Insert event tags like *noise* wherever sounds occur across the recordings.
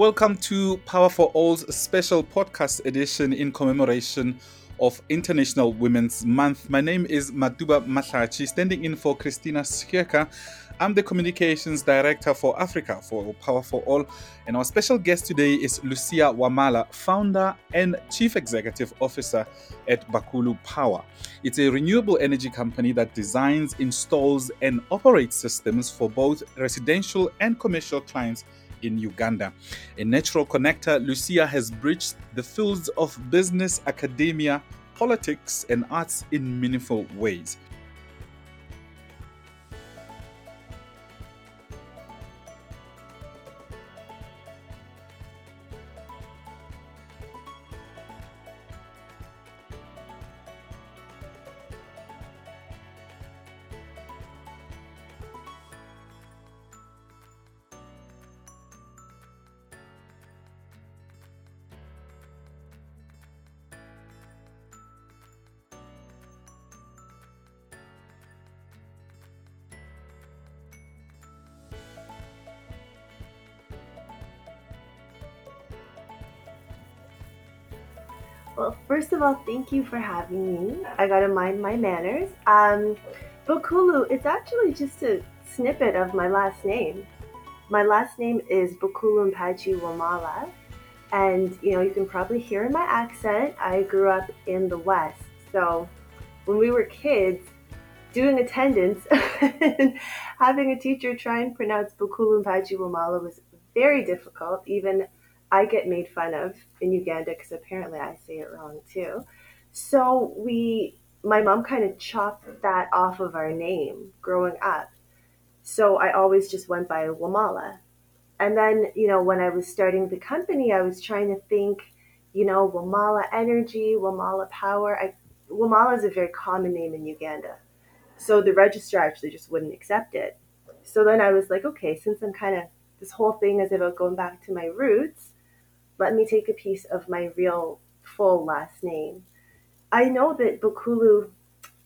Welcome to Power for All's special podcast edition in commemoration of International Women's Month. My name is Maduba Mahlachi, standing in for Kristina Skierka. I'm the Communications Director for Africa for Power for All, and our special guest today is Lucia Wamala, founder and Chief Executive Officer at Bakulu Power. It's a renewable energy company that designs, installs, and operates systems for both residential and commercial clients in Uganda. A natural connector, Lucia has bridged the fields of business, academia, politics, and arts in meaningful ways. Well, first of all, thank you for having me. I gotta mind my manners. Um, Bakulu, it's actually just a snippet of my last name. My last name is Bakulu Mpaji Wamala, and you know you can probably hear in my accent. I grew up in the West, so when we were kids, doing attendance and *laughs* having a teacher try and pronounce Bakulu Mpaji Wamala was very difficult, even I get made fun of in Uganda because apparently I say it wrong too. So we, my mom kind of chopped that off of our name growing up. So I always just went by Wamala. And then, you know, when I was starting the company, I was trying to think, you know, Wamala Energy, Wamala Power. I, Wamala is a very common name in Uganda. So the registrar actually just wouldn't accept it. So then I was like, okay, since I'm kind of, this whole thing is about going back to my roots, let me take a piece of my real full last name. I know that Bakulu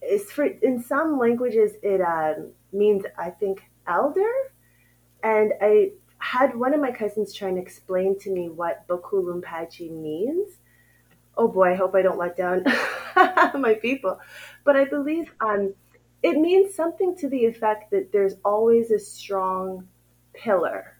is for in some languages it um, means I think elder, and I had one of my cousins trying to explain to me what Bakulu Mpaji means. Oh boy, I hope I don't let down *laughs* my people, but I believe um, it means something to the effect that there's always a strong pillar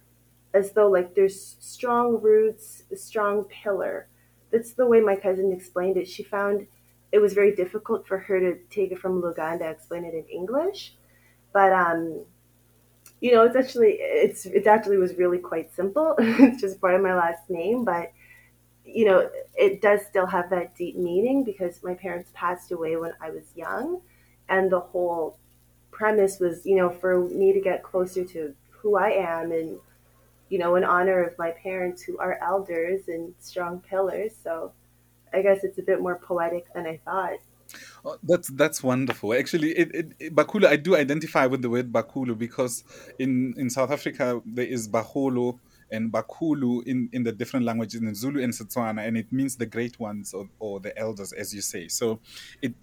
as though like there's strong roots, a strong pillar. That's the way my cousin explained it. She found it was very difficult for her to take it from Luganda, explain it in English. But um, you know, it's actually it's it actually was really quite simple. *laughs* it's just part of my last name, but you know, it does still have that deep meaning because my parents passed away when I was young, and the whole premise was, you know, for me to get closer to who I am and you know, in honor of my parents who are elders and strong pillars. So I guess it's a bit more poetic than I thought. Oh, that's that's wonderful. Actually, it, it, it, Bakulu, I do identify with the word Bakulu because in, in South Africa there is Baholo and Bakulu in, in the different languages in Zulu and Setswana, and it means the great ones or, or the elders, as you say. So it.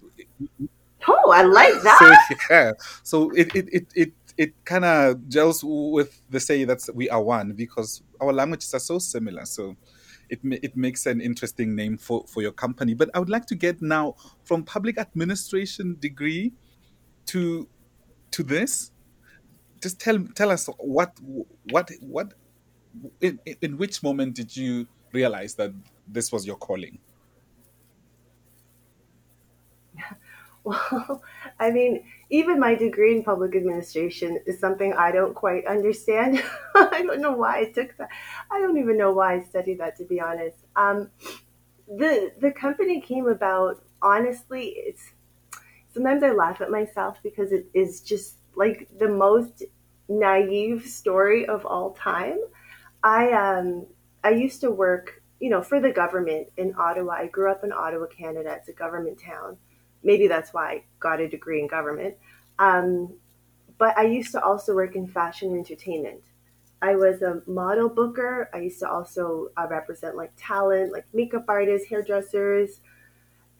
oh, I like that. So, yeah. So it it, it, it it kind of gels with the say that we are one because our languages are so similar. So it it makes an interesting name for for your company. But I would like to get now from public administration degree to to this. Just tell tell us what what what in, in which moment did you realize that this was your calling? *laughs* Well, I mean, even my degree in public administration is something I don't quite understand. *laughs* I don't know why I took that. I don't even know why I studied that, to be honest. Um, the the company came about honestly. It's sometimes I laugh at myself because it is just like the most naive story of all time. I um I used to work, you know, for the government in Ottawa. I grew up in Ottawa, Canada. It's a government town maybe that's why I got a degree in government. Um, but I used to also work in fashion and entertainment. I was a model booker. I used to also uh, represent like talent, like makeup artists, hairdressers,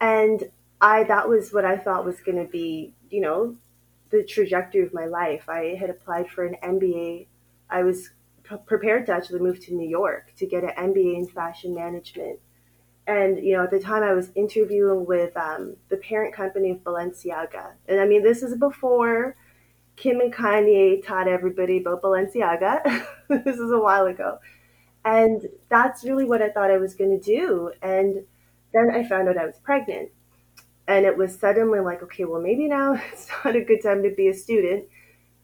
and I that was what I thought was going to be, you know, the trajectory of my life. I had applied for an MBA. I was prepared to actually move to New York to get an MBA in fashion management. And you know, at the time, I was interviewing with um, the parent company of Balenciaga, and I mean, this is before Kim and Kanye taught everybody about Balenciaga. *laughs* this is a while ago, and that's really what I thought I was going to do. And then I found out I was pregnant, and it was suddenly like, okay, well, maybe now *laughs* it's not a good time to be a student.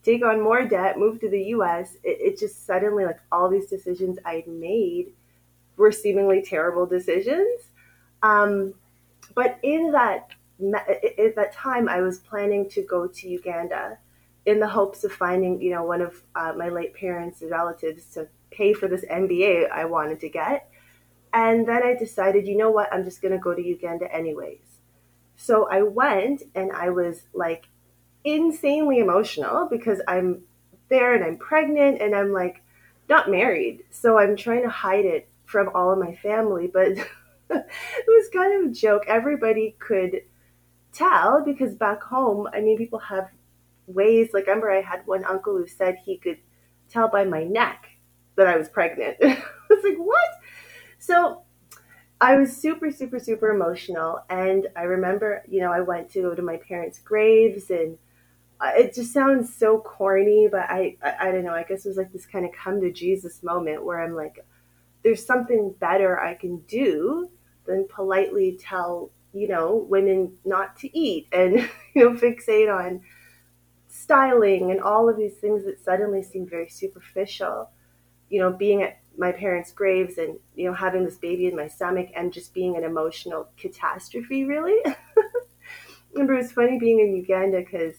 Take on more debt, move to the US, it, it just suddenly, like all these decisions I'd made were seemingly terrible decisions. Um, but in that at that time, I was planning to go to Uganda in the hopes of finding, you know, one of uh, my late parents' relatives to pay for this MBA I wanted to get. And then I decided, you know what, I'm just going to go to Uganda anyways. So I went and I was like insanely emotional because I'm there and I'm pregnant and I'm like not married. So I'm trying to hide it from all of my family, but *laughs* it was kind of a joke. Everybody could tell because back home, I mean, people have ways. Like, I remember I had one uncle who said he could tell by my neck that I was pregnant. *laughs* I was like, what? So I was super, super, super emotional. And I remember, you know, I went to go to my parents' graves and uh, it just sounds so corny, but I, I, I don't know. I guess it was like this kind of come to Jesus moment where I'm like, there's something better I can do than politely tell you know women not to eat and *laughs* you know fixate on styling and all of these things that suddenly seem very superficial. You know, being at my parents' graves and you know having this baby in my stomach and just being an emotional catastrophe. Really, *laughs* remember it was funny being in Uganda because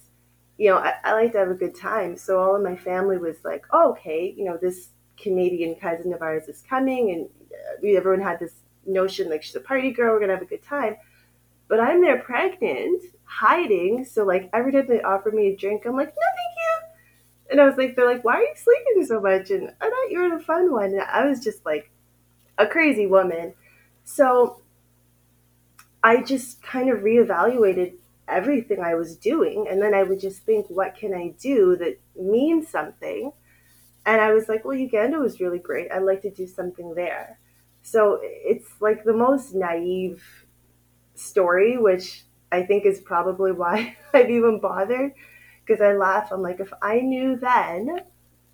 you know, I, I, like to have a good time. So all of my family was like, oh, okay, you know, this Canadian cousin of ours is coming. And uh, we, everyone had this notion like she's a party girl, we're to have a good time. But I'm there pregnant, hiding. So, like, every time they offer me a drink, I'm like, no, thank you. And I was like, they're like, why are you sleeping so much? And I thought you were the fun one. And I was just like a crazy woman. So I just kind of reevaluated everything I was doing. And then I would just think, what can I do that means something? And I was like, well, Uganda was really great. I'd like to do something there. So it's like the most naive story, which I think is probably why *laughs* I've even bothered. Because I laugh. I'm like, if I knew then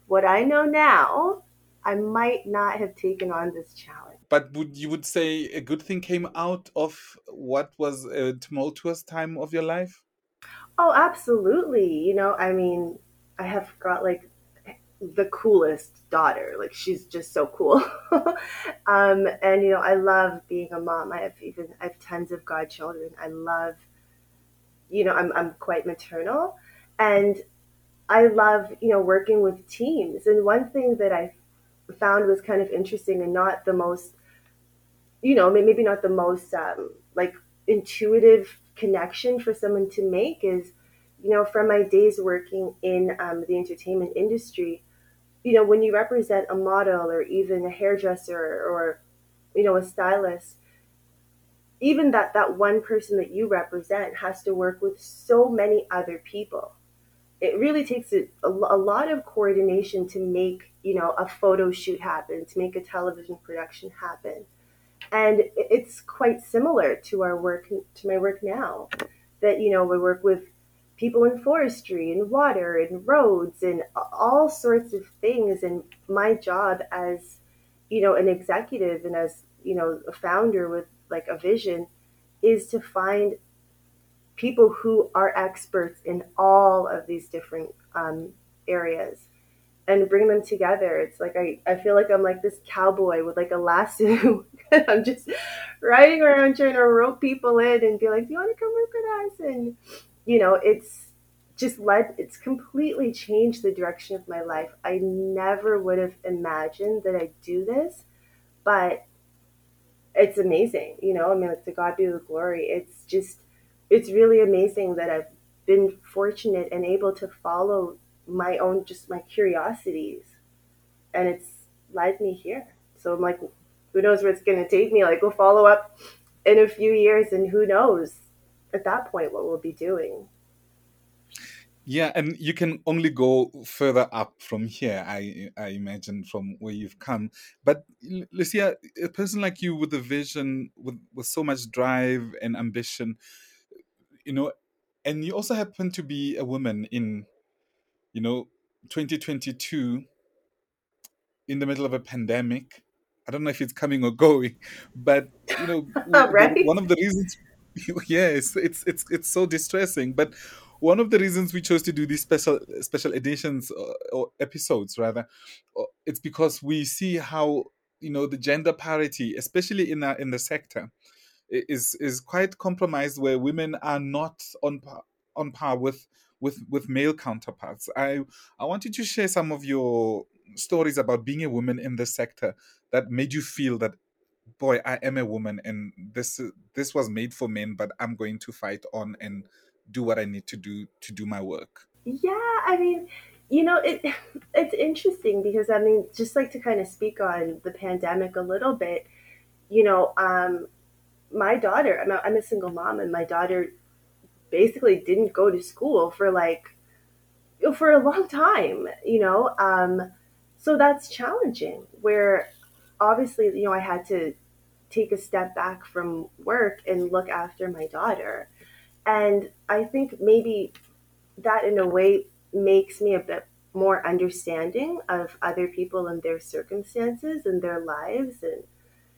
what I know now, I might not have taken on this challenge but would you would say a good thing came out of what was a tumultuous time of your life? Oh, absolutely. You know, I mean, I have got like the coolest daughter. Like she's just so cool. *laughs* um, and you know, I love being a mom. I have even I have tons of godchildren. I love, you know, I'm I'm quite maternal, and I love you know working with teams. And one thing that I found was kind of interesting and not the most, you know, maybe not the most um, like intuitive connection for someone to make is, you know, from my days working in um, the entertainment industry, you know, when you represent a model or even a hairdresser or, you know, a stylist, even that that one person that you represent has to work with so many other people. It really takes a, a, lot of coordination to make you know a photo shoot happen to make a television production happen. And it's quite similar to our work to my work now that you know we work with people in forestry and water and roads and all sorts of things and my job as you know an executive and as you know a founder with like a vision is to find people who are experts in all of these different um, areas and bring them together. It's like I, I feel like I'm like this cowboy with like a lasso. *laughs* I'm just riding around trying to rope people in and be like, Do you want to come work with us? And you know, it's just led it's completely changed the direction of my life. I never would have imagined that I'd do this, but it's amazing. You know, I mean like to God be the glory. It's just it's really amazing that I've been fortunate and able to follow my own just my curiosities and it's led me here so i'm like who knows where it's going to take me like we'll follow up in a few years and who knows at that point what we'll be doing Yeah, and you can only go further up from here, I I imagine, from where you've come. But Lucia, a person like you with a vision, with with so much drive and ambition, you know, and you also happen to be a woman in, you know, 2022 in the middle of a pandemic. I don't know if it's coming or going, but you know, right? *laughs* one of the reasons, *laughs* yes, it's it's it's so distressing. But one of the reasons we chose to do these special special editions or, or episodes rather, uh, it's because we see how you know the gender parity, especially in in the sector, is is quite compromised where women are not on par, on par with with with male counterparts. I I wanted to share some of your stories about being a woman in this sector that made you feel that boy I am a woman and this this was made for men but I'm going to fight on and do what I need to do to do my work. Yeah, I mean, you know, it *laughs* it's interesting because I mean, just like to kind of speak on the pandemic a little bit, you know, um, my daughter, I'm a, I'm a single mom, and my daughter basically didn't go to school for like for a long time, you know. Um, so that's challenging. Where obviously, you know, I had to take a step back from work and look after my daughter, and I think maybe that in a way makes me a bit more understanding of other people and their circumstances and their lives. And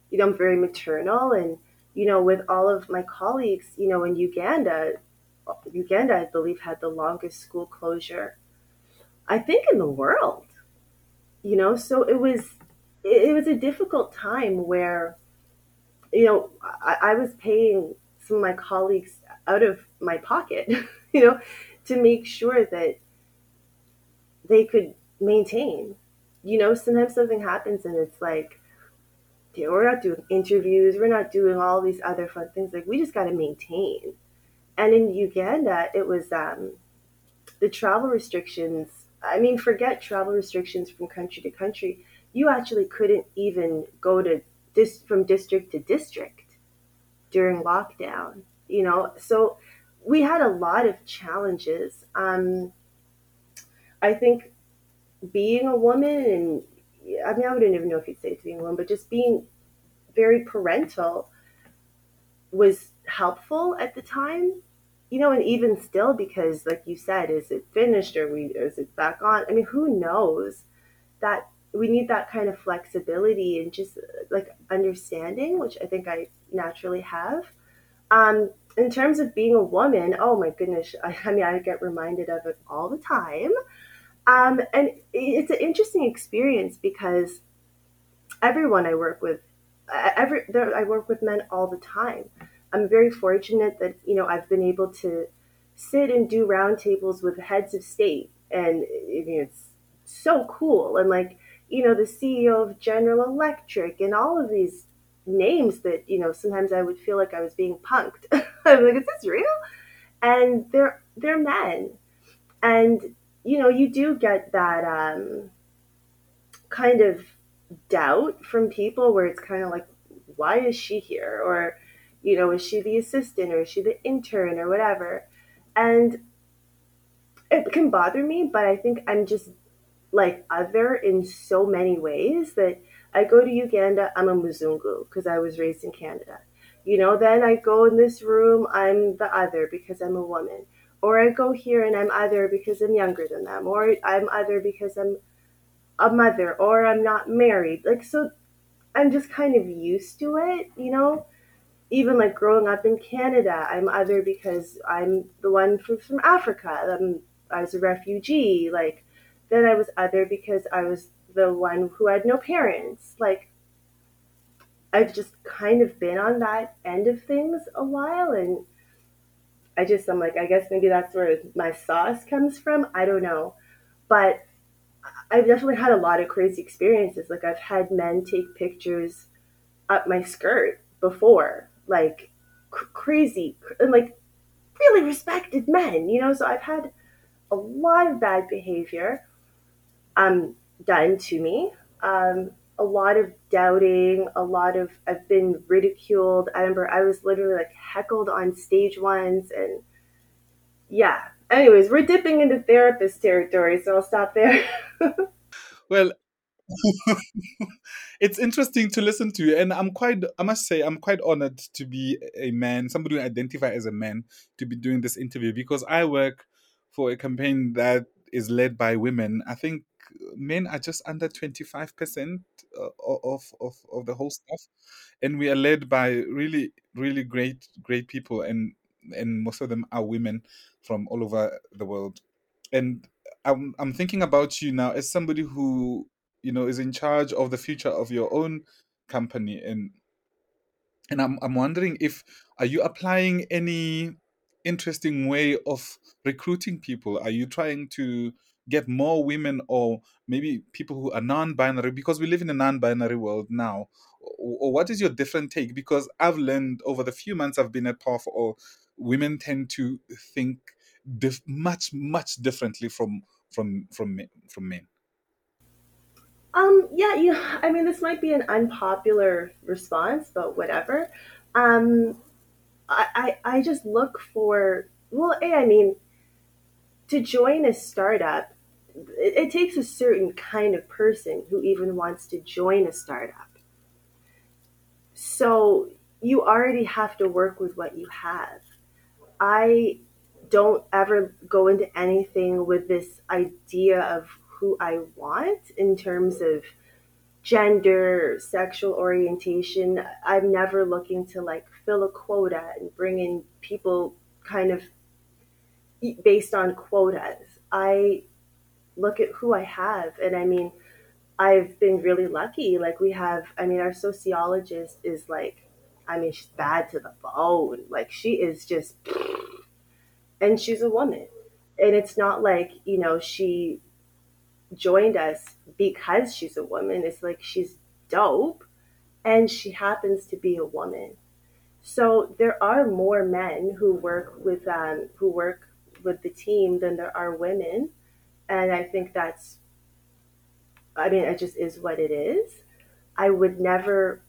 you know i'm very maternal and you know with all of my colleagues you know in uganda uganda i believe had the longest school closure i think in the world. You know so it was it, it was a difficult time where you know I, I was paying some of my colleagues out of my pocket *laughs* you know to make sure that they could maintain. You know, sometimes something happens and it's like, "Yeah, we're not doing interviews, we're not doing all these other fun things. Like, we just got to maintain. And in Uganda, it was um, the travel restrictions. I mean, forget travel restrictions from country to country. You actually couldn't even go to this from district to district during lockdown. You know, so we had a lot of challenges. Um, I think being a woman and I mean I wouldn't even know if you'd say it's being a woman, but just being very parental was helpful at the time. You know, and even still because like you said, is it finished or we is it back on? I mean, who knows? That we need that kind of flexibility and just like understanding, which I think I naturally have. Um, in terms of being a woman, oh my goodness, I, I mean, I get reminded of it all the time. Um, and it's an interesting experience because everyone I work with, every I work with men all the time. I'm very fortunate that you know I've been able to sit and do roundtables with heads of state, and I mean, it's so cool. And like you know the CEO of General Electric and all of these names that you know sometimes I would feel like I was being punked. *laughs* I'm like, is this real? And they're they're men, and you know you do get that um, kind of doubt from people where it's kind of like, why is she here? Or, you know, is she the assistant or is she the intern or whatever? And it can bother me, but I think I'm just like other in so many ways that I go to Uganda, I'm a Muzungu because I was raised in Canada. You know, then I go in this room, I'm the other because I'm a woman. Or I go here and I'm other because I'm younger than them. Or I'm other because I'm a mother or I'm not married. Like, so I'm just kind of used to it, you know? Even like growing up in Canada, I'm other because I'm the one from, from Africa. I'm, I was a refugee. Like, then I was other because I was the one who had no parents. Like, I've just kind of been on that end of things a while. And I just, I'm like, I guess maybe that's where my sauce comes from. I don't know. But I've definitely had a lot of crazy experiences. Like I've had men take pictures up my skirt before, like cr- crazy and like really respected men, you know. So I've had a lot of bad behavior um done to me. Um a lot of doubting, a lot of I've been ridiculed. I remember I was literally like heckled on stage once and yeah, anyways, we're dipping into therapist territory, so I'll stop there. *laughs* well, *laughs* it's interesting to listen to, and I'm quite, I must say, I'm quite honored to be a man, somebody who identify as a man, to be doing this interview because I work for a campaign that is led by women. I think men are just under 25% uh, of, of, of the whole stuff. And we are led by really, really great, great people. And, and most of them are women from all over the world. And I'm, I'm thinking about you now as somebody who, you know, is in charge of the future of your own company. And, and I'm, I'm wondering if, are you applying any interesting way of recruiting people? Are you trying to get more women or maybe people who are non-binary because we live in a non-binary world now or, what is your different take? Because i've learned over the few months i've been at All women tend to think dif- much much differently from from from from men. Um yeah you i mean this might be an unpopular response but whatever. Um i i, I just look for well a i mean to join a startup it, it takes a certain kind of person who even wants to join a startup. So you already have to work with what you have. I don't ever go into anything with this idea of who I want in terms of gender, sexual orientation. I'm never looking to like fill a quota and bring in people kind of based on quotas. I look at who I have. And I mean, I've been really lucky. Like we have, I mean, our sociologist is like, I mean, she's bad to the bone. Like she is just, and she's a woman. And it's not like, you know, she joined us because she's a woman. It's like she's dope and she happens to be a woman. So there are more men who work with um, who work with the team than there are women and I think that's, I mean, it just is what it is. I would never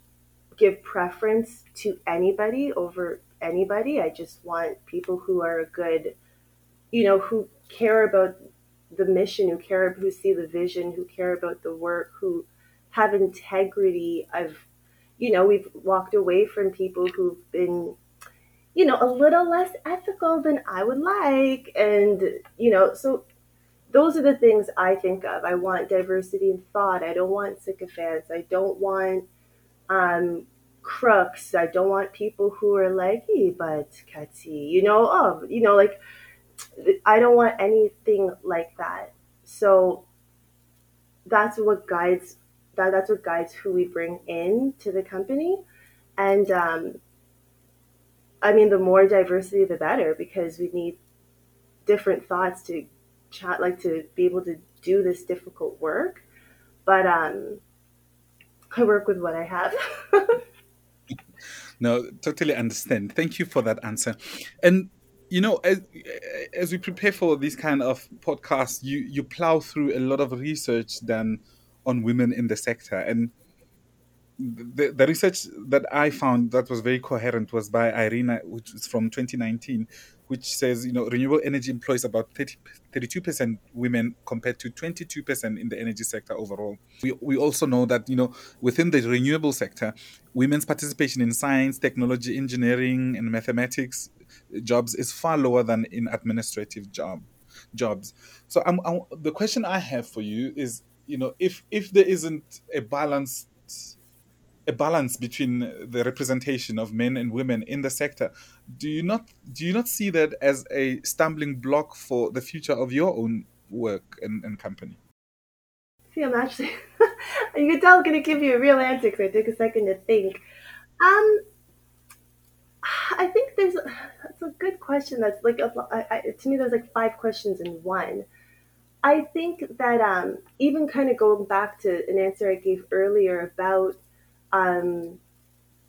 give preference to anybody over anybody. I just want people who are a good, you know, who care about the mission, who care, who see the vision, who care about the work, who have integrity. I've, you know, we've walked away from people who've been, you know, a little less ethical than I would like. And, you know, so those are the things I think of. I want diversity in thought. I don't want sycophants. I don't want um, crooks. I don't want people who are like, hey, but Katsi, you know, oh, you know, like, I don't want anything like that. So that's what guides that that's what guides who we bring in to the company. And um, I mean, the more diversity, the better, because we need different thoughts to chat like to be able to do this difficult work but um i work with what i have. *laughs* No totally understand. Thank you for that answer. And you know as, as we prepare for these kind of podcasts you you plow through a lot of research done on women in the sector. And the, the research that I found that was very coherent was by IRENA, which is from 2019, which says you know renewable energy employs about 30, 32% women compared to 22% in the energy sector overall. We, we also know that you know within the renewable sector, women's participation in science, technology, engineering, and mathematics jobs is far lower than in administrative job jobs. So I'm, I'm, the question I have for you is you know if if there isn't a balanced a balance between the representation of men and women in the sector. Do you not do you not see that as a stumbling block for the future of your own work and, and company? See, I'm actually *laughs* you can tell I'm gonna give you a real answer because I took a second to think. Um, I think there's that's a good question. That's like a, I, I, to me, there's like five questions in one. I think that um, even kind of going back to an answer I gave earlier about um,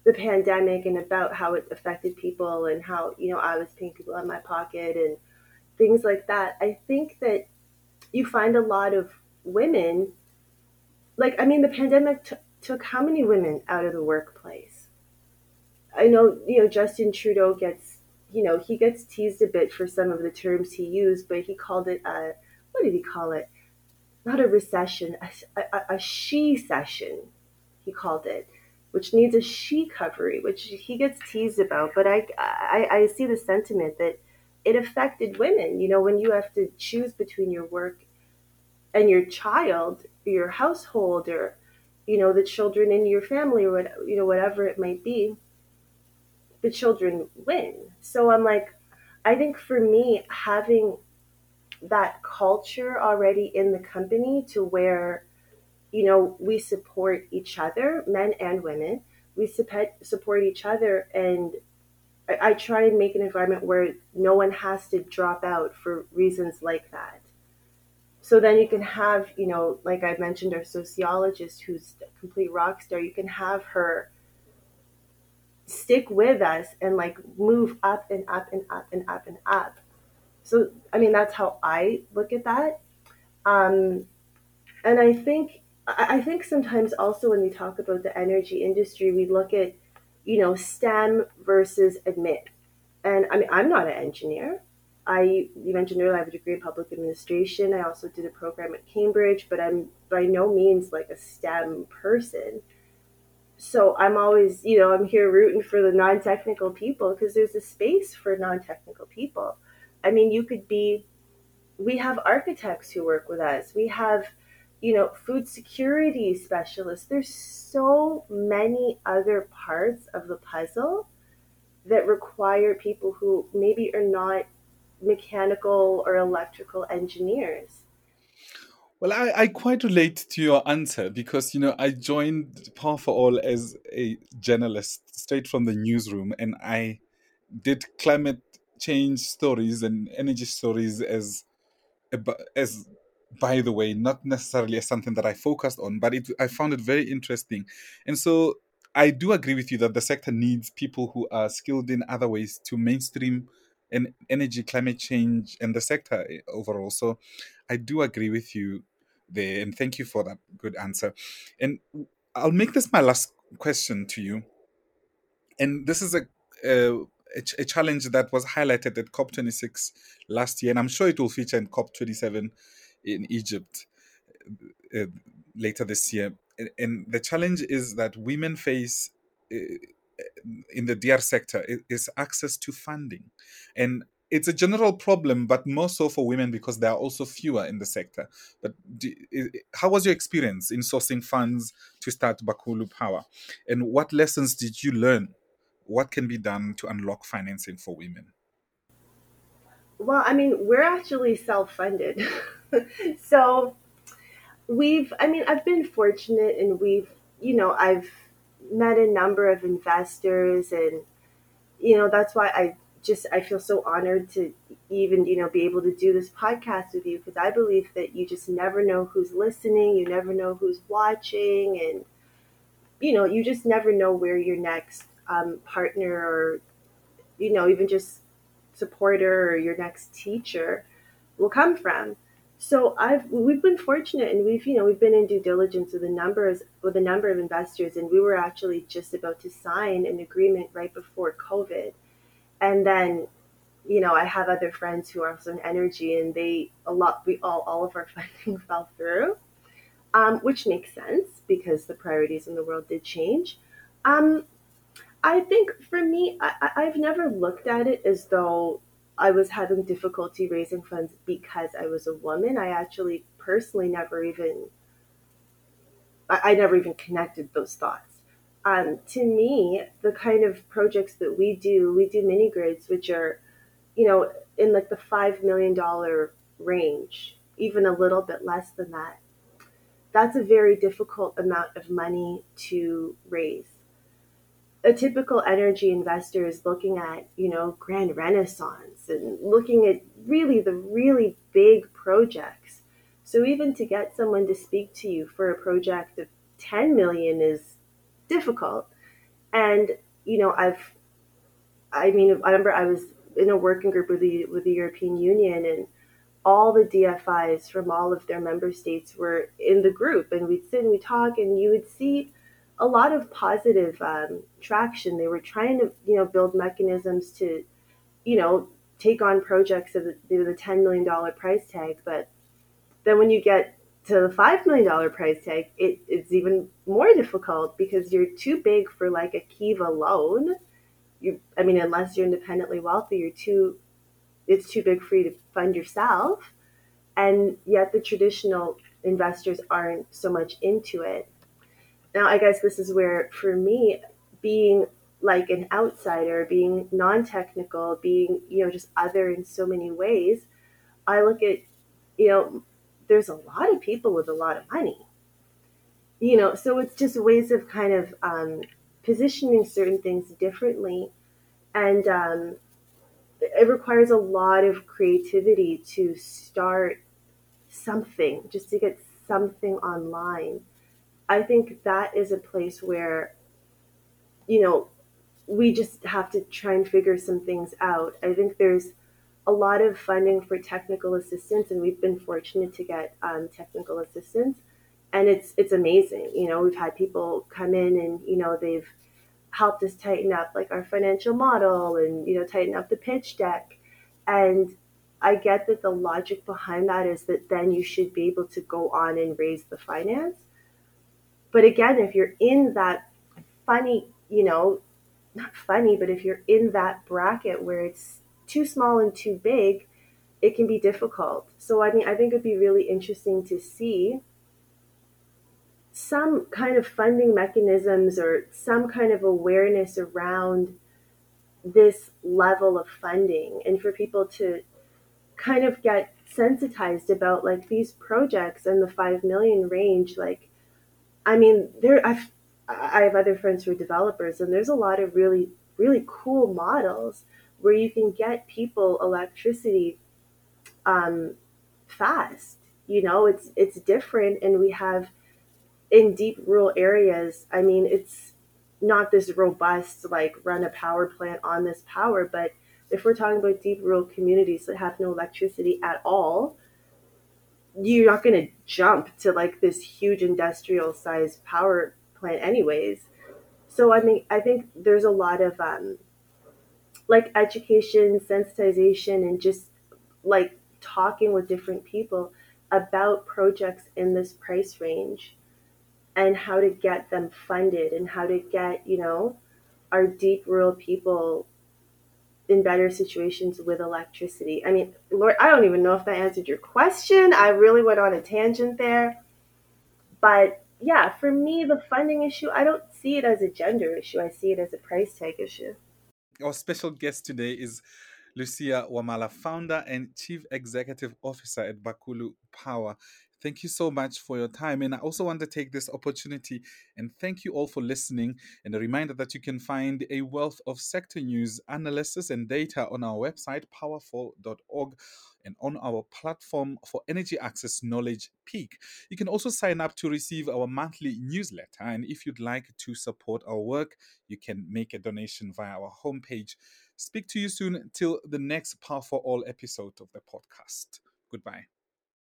the pandemic and about how it affected people and how you know I was paying people out of my pocket and things like that. I think that you find a lot of women, like I mean, the pandemic t- took how many women out of the workplace? I know you know Justin Trudeau gets you know, he gets teased a bit for some of the terms he used, but he called it a, what did he call it? Not a recession, a, a, a she session, he called it, which needs a she covery, which he gets teased about. But I, I, I see the sentiment that it affected women. You know, when you have to choose between your work and your child, your household, or you know the children in your family, or what, you know whatever it might be, the children win. So I'm like, I think for me having that culture already in the company to where you know we support each other men and women. We support each other and I, I try and make an environment where no one has to drop out for reasons like that. So then you can have you know like i mentioned our sociologist who's a complete rock star you can have her stick with us and like move up and up and up and up and up. So i mean that's how i look at that. Um, and i think i think sometimes also when we talk about the energy industry we look at you know stem versus admit and i mean i'm not an engineer I you mentioned earlier I have a degree in public administration. I also did a program at Cambridge, but I'm by no means like a STEM person. So I'm always, you know, I'm here rooting for the non-technical people because there's a space for non-technical people. I mean, you could be we have architects who work with us. We have, you know, food security specialists. There's so many other parts of the puzzle that require people who maybe are not mechanical or electrical engineers. Well, I, I quite relate to your answer because, you know, I joined Power for All as a journalist straight from the newsroom and I did climate change stories and energy stories as as by the way not necessarily as something that i focused on but it, i found it very interesting and so i do agree with you that the sector needs people who are skilled in other ways to mainstream and energy, climate change, and the sector eh, overall. So I do agree with you there, and thank you for that good answer. And I'll make this my last question to you. And this is a a, a challenge that was highlighted at COP26 last year, and I'm sure it will feature in COP27 in Egypt uh, later this year. And the challenge is that women face uh, in the DRE sector is access to funding. And it's a general problem, but more so for women because there are also fewer in the sector. But do, how was your experience in sourcing funds to start Bakulu Power? And what lessons did you learn? What can be done to unlock financing for women? Well, I mean, we're actually self funded. *laughs* *laughs* so we've, I mean, I've been fortunate and we've, you know, I've met a number of investors and you know that's why i just i feel so honored to even you know be able to do this podcast with you because i believe that you just never know who's listening you never know who's watching and you know you just never know where your next um, partner or you know even just supporter or your next teacher will come from so I've we've been fortunate and we've you know we've been in due diligence with a number of with a number of investors and we were actually just about to sign an agreement right before COVID. And then, you know, I have other friends who are also in energy and they a lot we all all of our *laughs* funding fell through. Um, which makes sense because the priorities in the world did change. Um, I think for me, I, I've never looked at it as though I was having difficulty raising funds because I was a woman. I actually personally never even I, I never even connected those thoughts. Um, to me, the kind of projects that we do, we do mini grids, which are, you know, in like the five million dollar range, even a little bit less than that. That's a very difficult amount of money to raise a typical energy investor is looking at, you know, Grand Renaissance and looking at really the really big projects. So even to get someone to speak to you for a project of 10 million is difficult. And, you know, I've, I mean, I remember I was in a working group with the, with the European Union and all the DFIs from all of their member states were in the group and we'd sit and we'd talk and you would see a lot of positive um, traction. They were trying to, you know, build mechanisms to you know, take on projects of the, the $10 million price tag. But then when you get to the $5 million price tag, it, it's even more difficult because you're too big for like a Kiva loan. You, I mean, unless you're independently wealthy, you're too, it's too big for you to fund yourself. And yet the traditional investors aren't so much into it. Now, I guess this is where, for me, being like an outsider, being non technical, being, you know, just other in so many ways, I look at, you know, there's a lot of people with a lot of money. You know, so it's just ways of kind of um, positioning certain things differently. And um, it requires a lot of creativity to start something, just to get something online. I think that is a place where, you know, we just have to try and figure some things out. I think there's a lot of funding for technical assistance, and we've been fortunate to get um, technical assistance, and it's it's amazing. You know, we've had people come in and you know they've helped us tighten up like our financial model and you know tighten up the pitch deck, and I get that the logic behind that is that then you should be able to go on and raise the finance. But again, if you're in that funny, you know, not funny, but if you're in that bracket where it's too small and too big, it can be difficult. So I mean, I think it'd be really interesting to see some kind of funding mechanisms or some kind of awareness around this level of funding and for people to kind of get sensitized about like these projects and the 5 million range like i mean there i've I have other friends who are developers, and there's a lot of really, really cool models where you can get people electricity um, fast. You know, it's it's different, and we have in deep rural areas. I mean, it's not this robust like run a power plant on this power, but if we're talking about deep rural communities that have no electricity at all, you're not going to jump to like this huge industrial sized power plant anyways. So I mean, I think there's a lot of um, like education, sensitization, and just like talking with different people about projects in this price range and how to get them funded and how to get you know our deep rural people in better situations with electricity. I mean, Lord, I don't even know if that answered your question. I really went on a tangent there. But yeah, for me, the funding issue, I don't see it as a gender issue. I see it as a price tag issue. Our special guest today is Lucia Wamala, founder and chief executive officer at Bakulu Power. Thank you so much for your time. And I also want to take this opportunity and thank you all for listening. And a reminder that you can find a wealth of sector news, analysis, and data on our website, powerforall.org and on our platform for energy access knowledge peak you can also sign up to receive our monthly newsletter and if you'd like to support our work you can make a donation via our homepage speak to you soon till the next power for all episode of the podcast goodbye